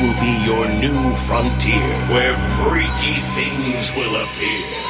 will be your new frontier where freaky things will appear.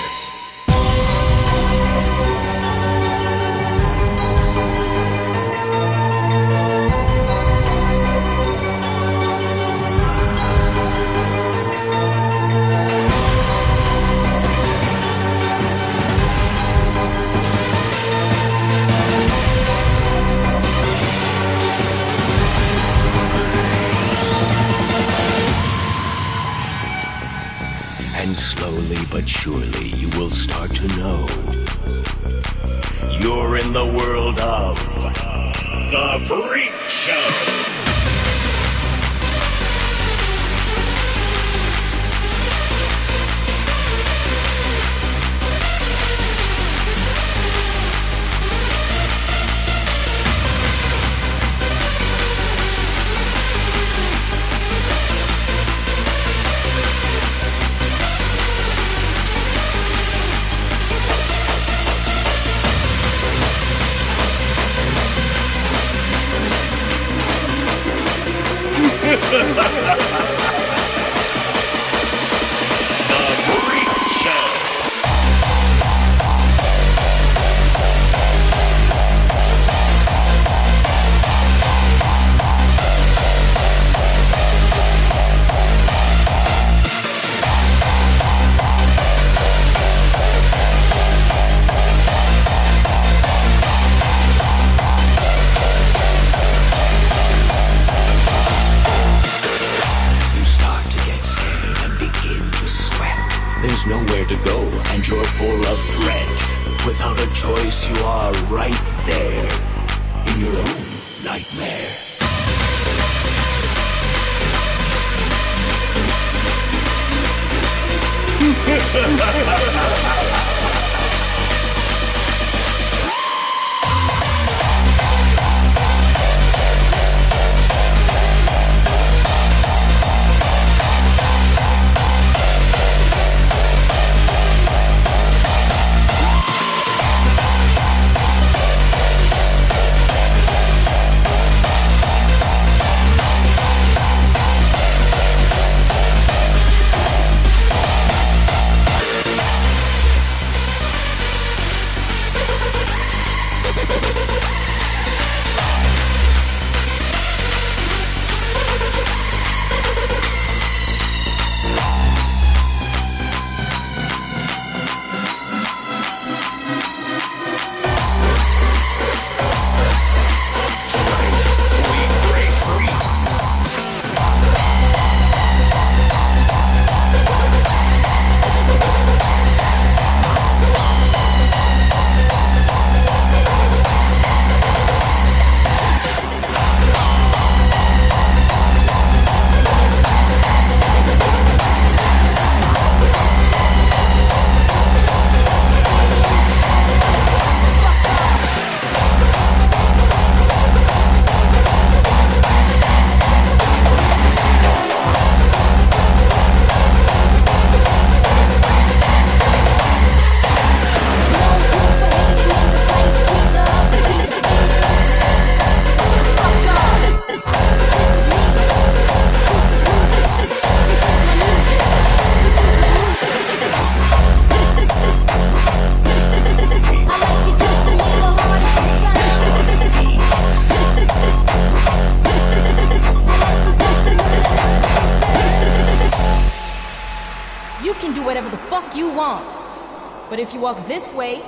Walk this way,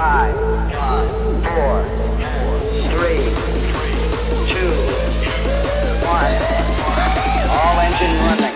Five, four, three, two, one. All engine running.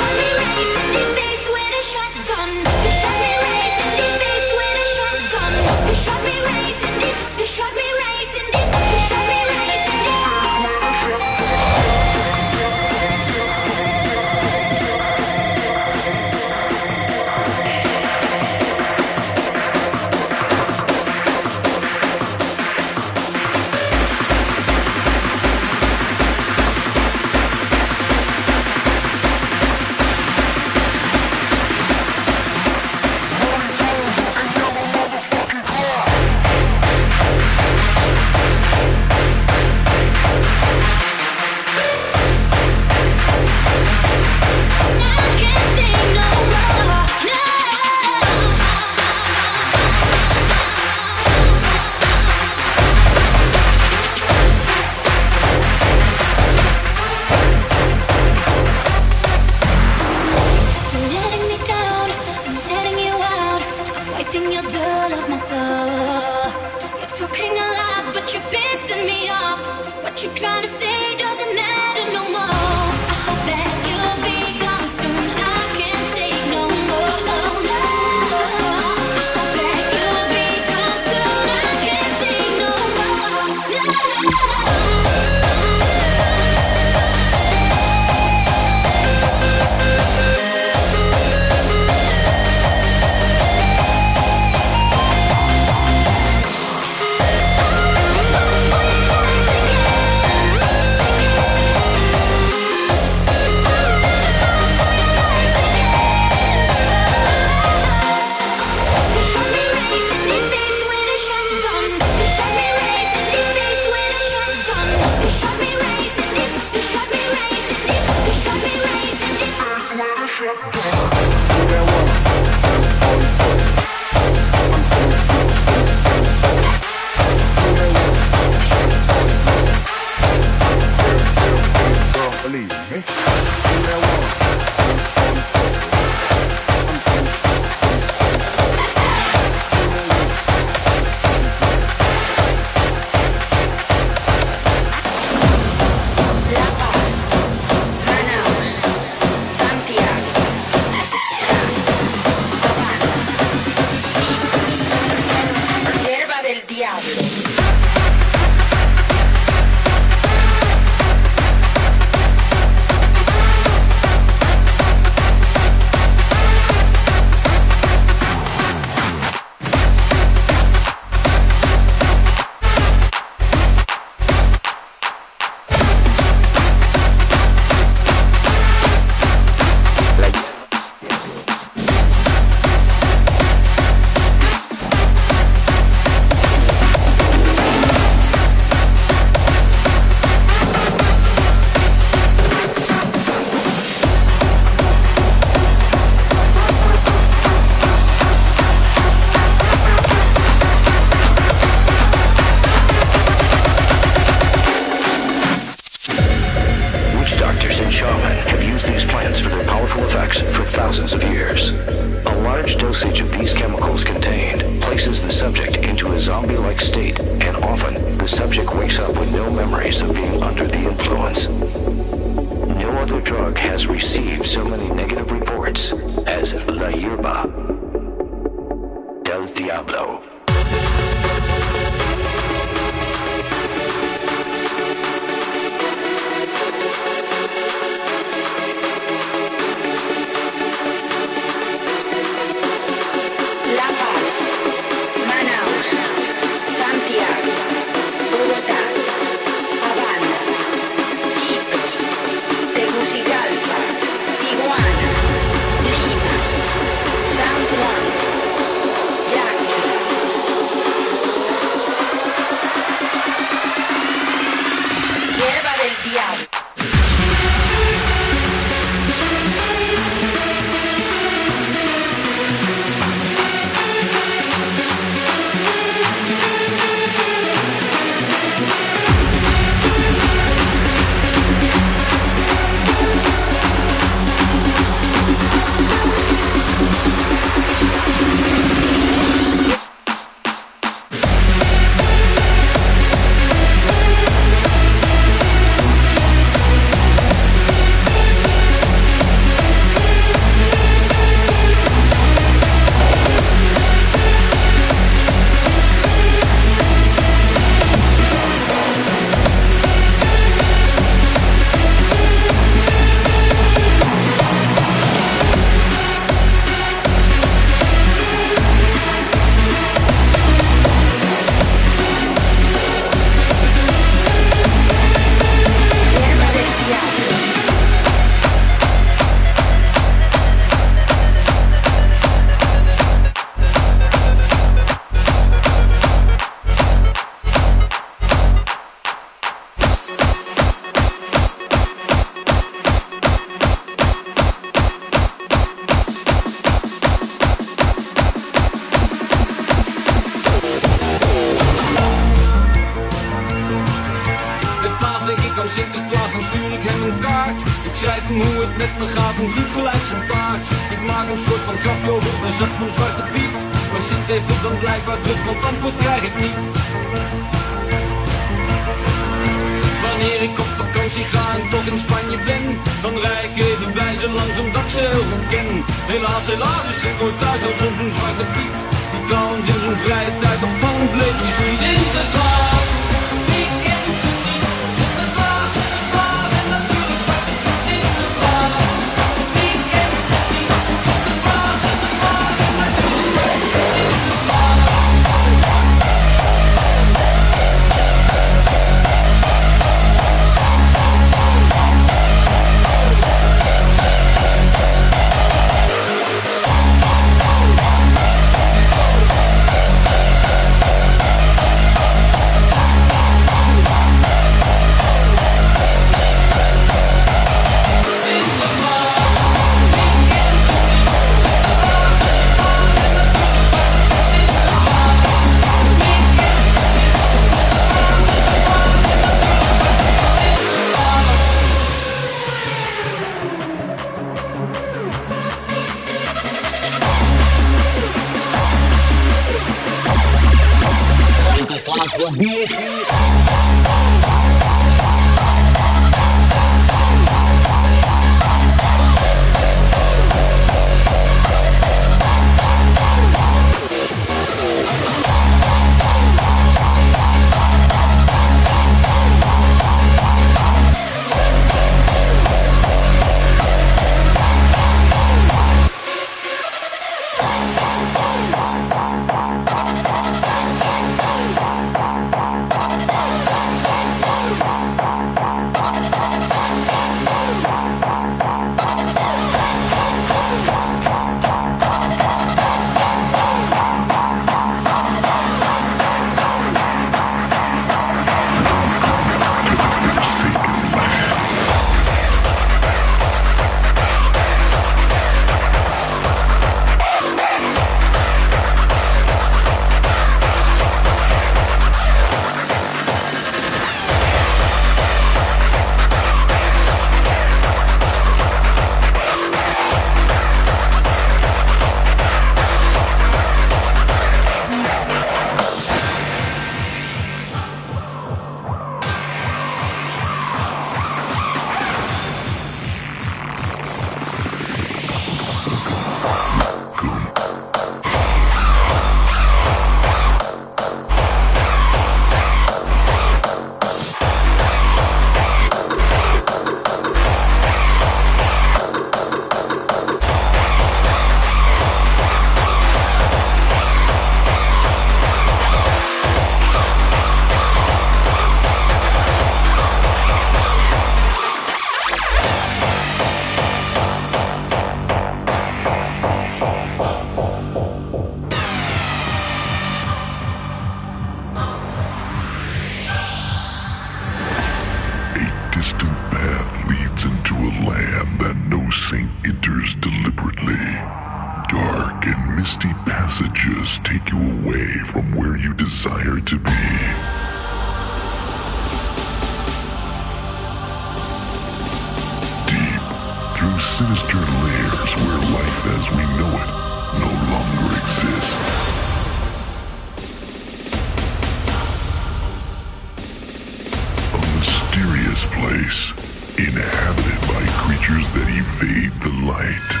That evade the light.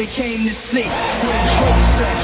They came to see? Where